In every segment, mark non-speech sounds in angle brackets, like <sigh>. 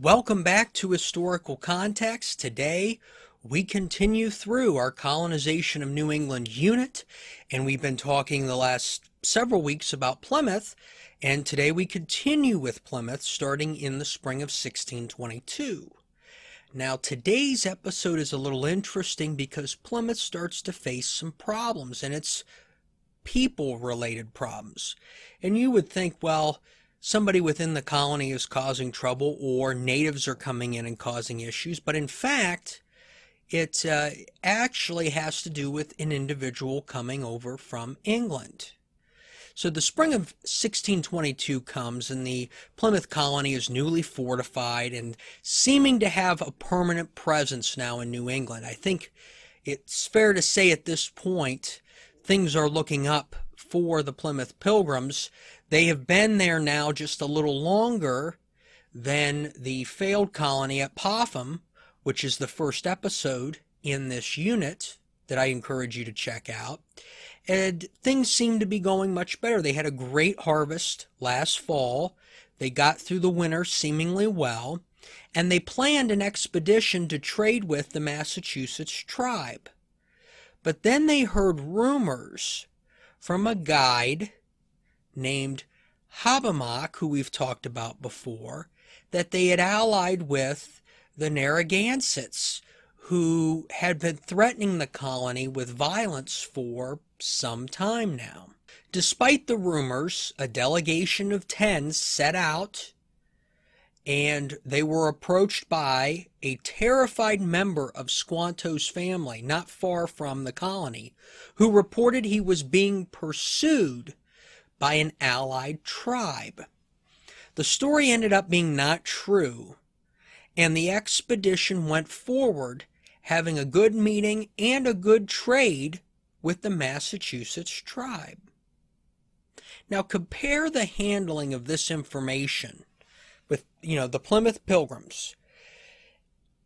Welcome back to Historical Context. Today, we continue through our colonization of New England unit, and we've been talking the last several weeks about Plymouth, and today we continue with Plymouth starting in the spring of 1622. Now, today's episode is a little interesting because Plymouth starts to face some problems, and it's people related problems. And you would think, well, somebody within the colony is causing trouble or natives are coming in and causing issues. But in fact, it uh, actually has to do with an individual coming over from England. So the spring of 1622 comes and the Plymouth colony is newly fortified and seeming to have a permanent presence now in New England. I think it's fair to say at this point things are looking up for the Plymouth Pilgrims. They have been there now just a little longer than the failed colony at Popham, which is the first episode in this unit that I encourage you to check out. And things seem to be going much better. They had a great harvest last fall. They got through the winter seemingly well, and they planned an expedition to trade with the Massachusetts tribe. But then they heard rumors from a guide named Hobbamock, who we've talked about before, that they had allied with the Narragansetts, who had been threatening the colony with violence for some time now. Despite the rumors, a delegation of 10 set out and they were approached by a terrified member of Squanto's family, not far from the colony, who reported he was being pursued by an allied tribe. The story ended up being not true, and the expedition went forward having a good meeting and a good trade with the Massachusetts tribe. Now compare the handling of this information with, you know, the Plymouth Pilgrims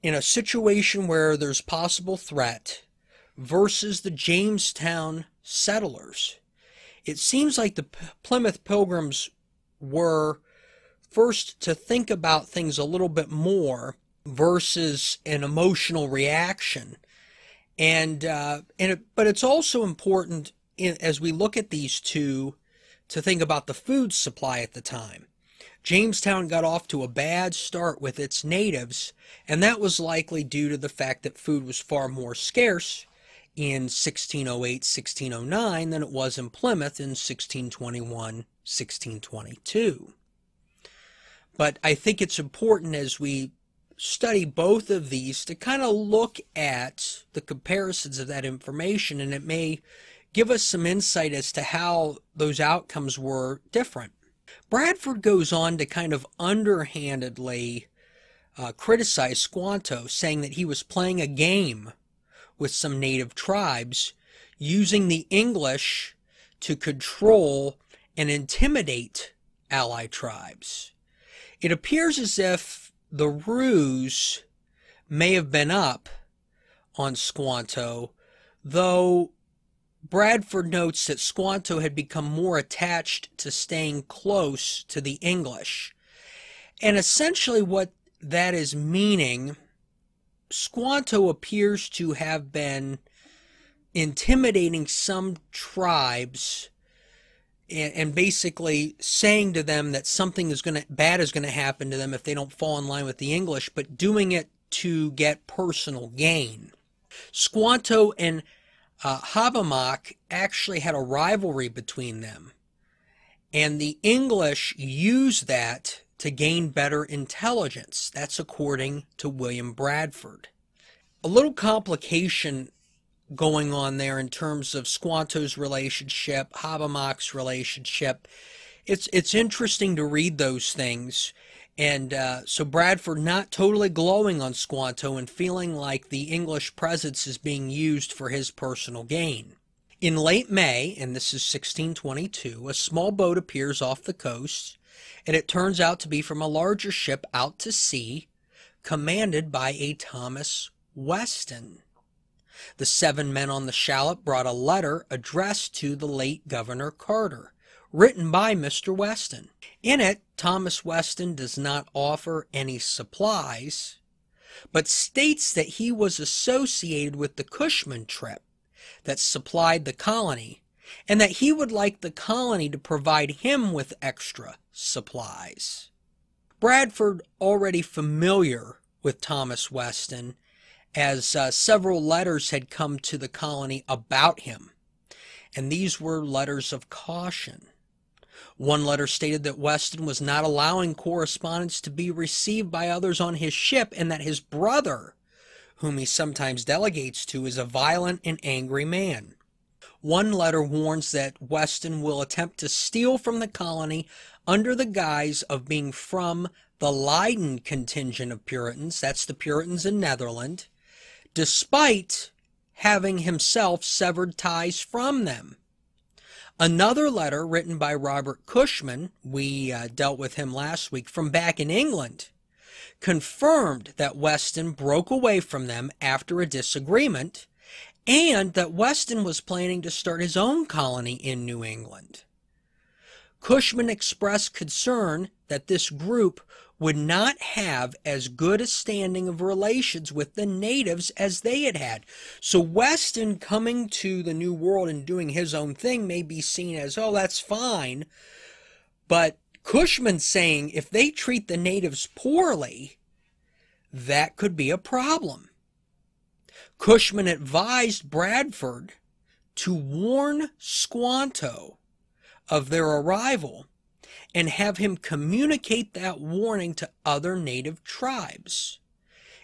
in a situation where there's possible threat versus the Jamestown settlers. It seems like the P- Plymouth Pilgrims were first to think about things a little bit more versus an emotional reaction. And uh, and it, but it's also important in, as we look at these two to think about the food supply at the time. Jamestown got off to a bad start with its natives, and that was likely due to the fact that food was far more scarce in 1608 1609 than it was in Plymouth in 1621 1622. But I think it's important as we study both of these to kind of look at the comparisons of that information, and it may give us some insight as to how those outcomes were different. Bradford goes on to kind of underhandedly uh, criticize Squanto, saying that he was playing a game with some native tribes, using the English to control and intimidate allied tribes. It appears as if the ruse may have been up on Squanto, though Bradford notes that Squanto had become more attached to staying close to the English. And essentially, what that is meaning, Squanto appears to have been intimidating some tribes and, and basically saying to them that something is going to bad is going to happen to them if they don't fall in line with the English, but doing it to get personal gain. Squanto and uh, actually had a rivalry between them. And the English used that to gain better intelligence. That's according to William Bradford. A little complication going on there in terms of Squanto's relationship, Hobbamock's relationship. It's it's interesting to read those things and uh, so Bradford not totally glowing on Squanto and feeling like the English presence is being used for his personal gain. In late May, and this is 1622, a small boat appears off the coast, and it turns out to be from a larger ship out to sea, commanded by a Thomas Weston. The seven men on the shallop brought a letter addressed to the late Governor Carver, written by Mr. Weston. In it, Thomas Weston does not offer any supplies, but states that he was associated with the Cushman trip that supplied the colony, and that he would like the colony to provide him with extra supplies. Bradford, already familiar with Thomas Weston, as uh, several letters had come to the colony about him, and these were letters of caution. One letter stated that Weston was not allowing correspondence to be received by others on his ship, and that his brother, whom he sometimes delegates to, is a violent and angry man. One letter warns that Weston will attempt to steal from the colony under the guise of being from the Leiden contingent of Puritans, that's the Puritans in Netherland, despite having himself severed ties from them. Another letter written by Robert Cushman, we uh, dealt with him last week, from back in England, confirmed that Weston broke away from them after a disagreement and that Weston was planning to start his own colony in New England. Cushman expressed concern that this group would not have as good a standing of relations with the natives as they had had. So Weston coming to the New World and doing his own thing may be seen as, oh, that's fine. But Cushman saying if they treat the natives poorly, that could be a problem. Cushman advised Bradford to warn Squanto of their arrival and have him communicate that warning to other native tribes.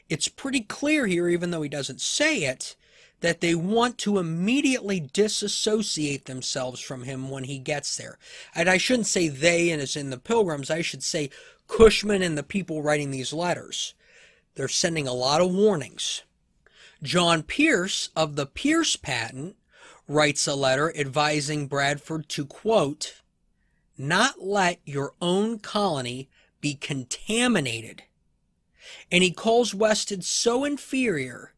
It's pretty clear here, even though he doesn't say it, that they want to immediately disassociate themselves from him when he gets there. And I shouldn't say they and as in the pilgrims, I should say Cushman and the people writing these letters. They're sending a lot of warnings. John Pierce of the Pierce patent writes a letter advising Bradford to quote, not let your own colony be contaminated. And he calls Weston so inferior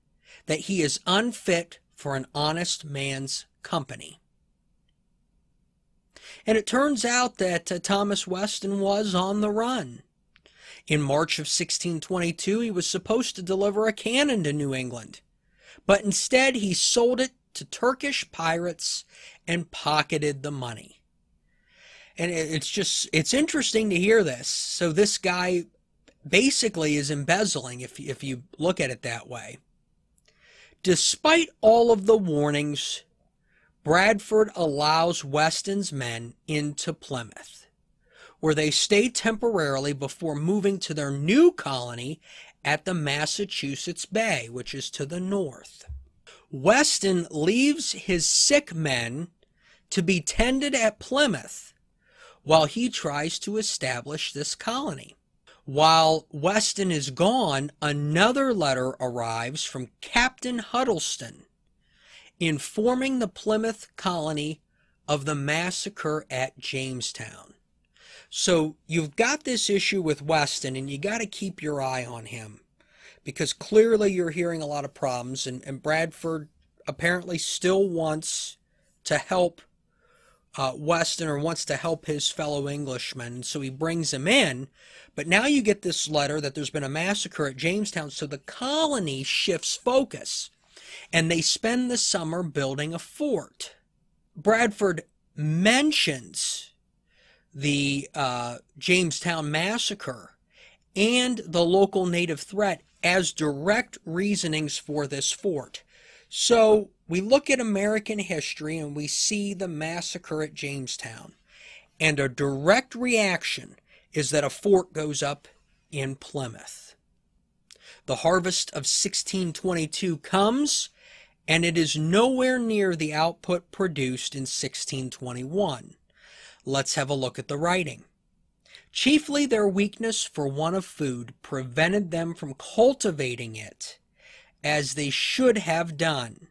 that he is unfit for an honest man's company. And it turns out that uh, Thomas Weston was on the run. In March of 1622, he was supposed to deliver a cannon to New England, but instead he sold it to Turkish pirates and pocketed the money and it's just it's interesting to hear this. So this guy basically is embezzling if if you look at it that way. Despite all of the warnings, Bradford allows Weston's men into Plymouth, where they stay temporarily before moving to their new colony at the Massachusetts Bay, which is to the north. Weston leaves his sick men to be tended at Plymouth while he tries to establish this colony. While Weston is gone, another letter arrives from Captain Huddleston informing the Plymouth colony of the massacre at Jamestown. So you've got this issue with Weston, and you got to keep your eye on him because clearly you're hearing a lot of problems, and, and Bradford apparently still wants to help uh, Westerner wants to help his fellow Englishmen, so he brings him in. But now you get this letter that there's been a massacre at Jamestown, so the colony shifts focus, and they spend the summer building a fort. Bradford mentions the uh, Jamestown massacre and the local native threat as direct reasonings for this fort. So we look at American history and we see the massacre at Jamestown, and a direct reaction is that a fort goes up in Plymouth. The harvest of 1622 comes, and it is nowhere near the output produced in 1621. Let's have a look at the writing. Chiefly their weakness for want of food prevented them from cultivating it as they should have done.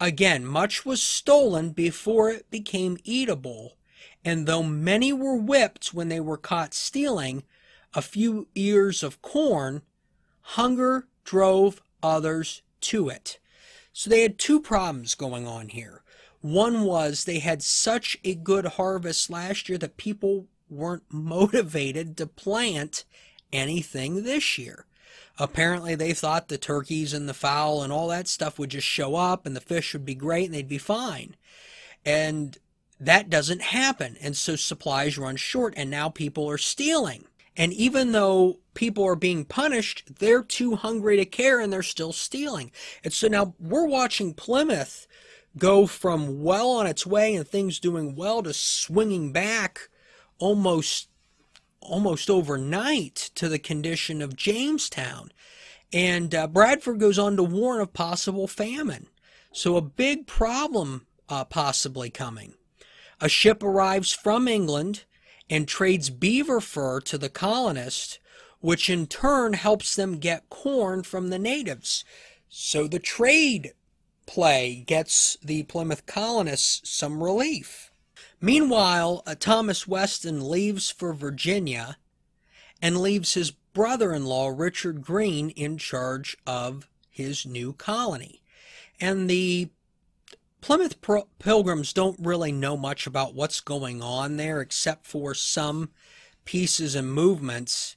Again, much was stolen before it became eatable, and though many were whipped when they were caught stealing a few ears of corn, hunger drove others to it. So they had two problems going on here. One was they had such a good harvest last year that people weren't <laughs> motivated to plant anything this year. Apparently, they thought the turkeys and the fowl and all that stuff would just show up and the fish would be great and they'd be fine. And that doesn't happen. And so supplies run short, and now people are stealing. And even though people are being punished, they're too hungry to care and they're still stealing. And so now we're watching Plymouth go from well on its way and things doing well to swinging back almost almost overnight to the condition of Jamestown. And uh, Bradford goes on to warn of possible famine. So a big problem uh, possibly coming. A ship arrives from England and trades beaver fur to the colonists, which in turn helps them get corn from the natives. So the trade play gets the Plymouth colonists some relief. Meanwhile, uh, Thomas Weston leaves for Virginia and leaves his brother in law, Richard Green, in charge of his new colony. And the Plymouth Pilgrims don't really know much about what's going on there except for some pieces and movements.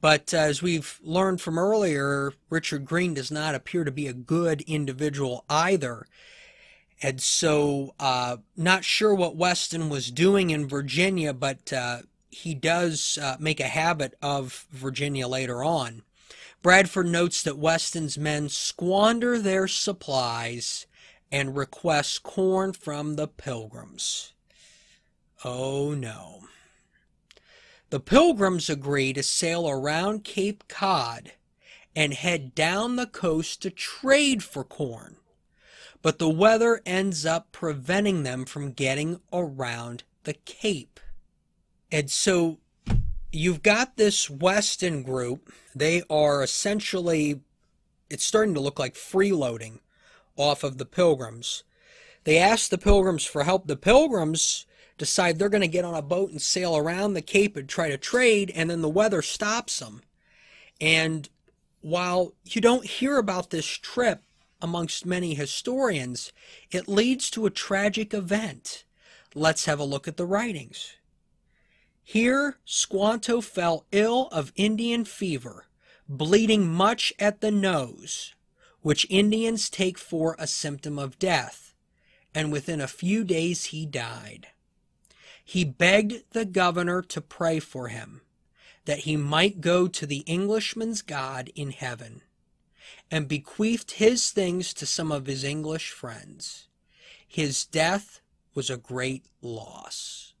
But uh, as we've learned from earlier, Richard Green does not appear to be a good individual either. And so, uh, not sure what Weston was doing in Virginia, but uh, he does uh, make a habit of Virginia later on. Bradford notes that Weston's men squander their supplies and request corn from the pilgrims. Oh no. The pilgrims agree to sail around Cape Cod and head down the coast to trade for corn, but the weather ends up preventing them from getting around the Cape. And so you've got this Weston group. They are essentially, it's starting to look like freeloading off of the pilgrims. They ask the pilgrims for help. The pilgrims decide they're going to get on a boat and sail around the Cape and try to trade, and then the weather stops them. And while you don't hear about this trip amongst many historians, it leads to a tragic event. Let's have a look at the writings. Here, Squanto fell ill of Indian fever, bleeding much at the nose which Indians take for a symptom of death, and within a few days he died. He begged the governor to pray for him, that he might go to the Englishman's God in heaven, and bequeathed his things to some of his English friends. His death was a great loss.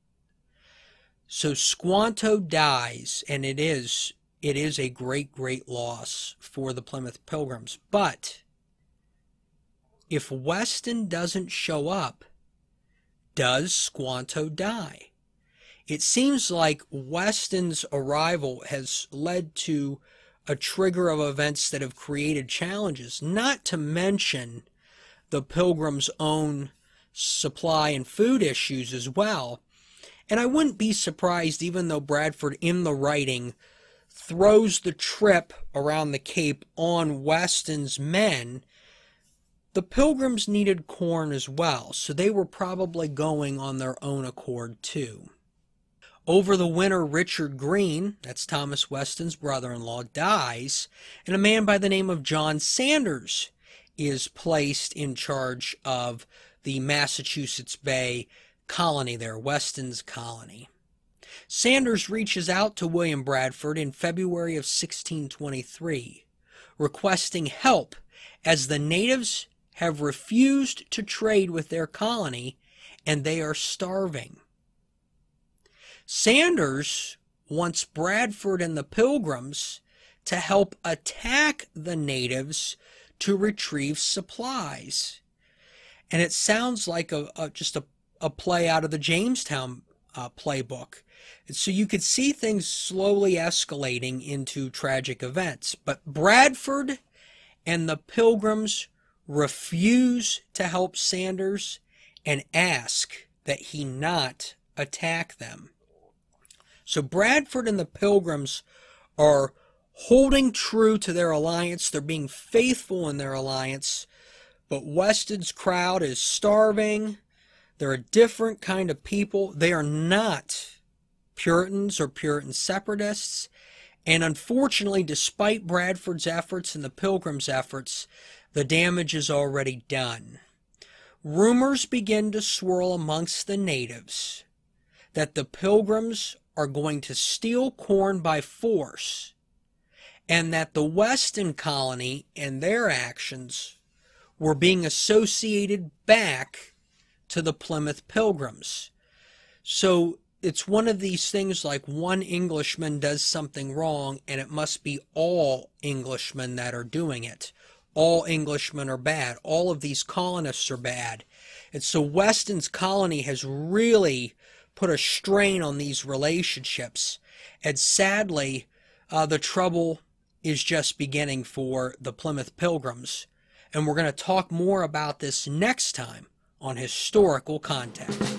So Squanto dies, and it is it is a great, great loss for the Plymouth Pilgrims. But if Weston doesn't show up, does Squanto die? It seems like Weston's arrival has led to a trigger of events that have created challenges, not to mention the Pilgrims' own supply and food issues as well. And I wouldn't be surprised, even though Bradford in the writing throws the trip around the Cape on Weston's men, the Pilgrims needed corn as well, so they were probably going on their own accord too. Over the winter, Richard Green, that's Thomas Weston's brother in law, dies, and a man by the name of John Sanders is placed in charge of the Massachusetts Bay colony there, Weston's colony. Sanders reaches out to William Bradford in February of 1623, requesting help as the natives have refused to trade with their colony and they are starving. Sanders wants Bradford and the Pilgrims to help attack the natives to retrieve supplies. And it sounds like a, a just a, a play out of the Jamestown uh, playbook. So you could see things slowly escalating into tragic events. But Bradford and the Pilgrims refuse to help Sanders and ask that he not attack them. So Bradford and the Pilgrims are holding true to their alliance. They're being faithful in their alliance. But Weston's crowd is starving. They're a different kind of people. They are not Puritans or Puritan separatists. And unfortunately, despite Bradford's efforts and the Pilgrims' efforts, the damage is already done. Rumors begin to swirl amongst the natives that the Pilgrims are going to steal corn by force and that the Weston colony and their actions were being associated back to the Plymouth Pilgrims. So it's one of these things like one Englishman does something wrong and it must be all Englishmen that are doing it. All Englishmen are bad. All of these colonists are bad. And so Weston's colony has really put a strain on these relationships. And sadly, uh, the trouble is just beginning for the Plymouth Pilgrims. And we're going to talk more about this next time on Historical Context.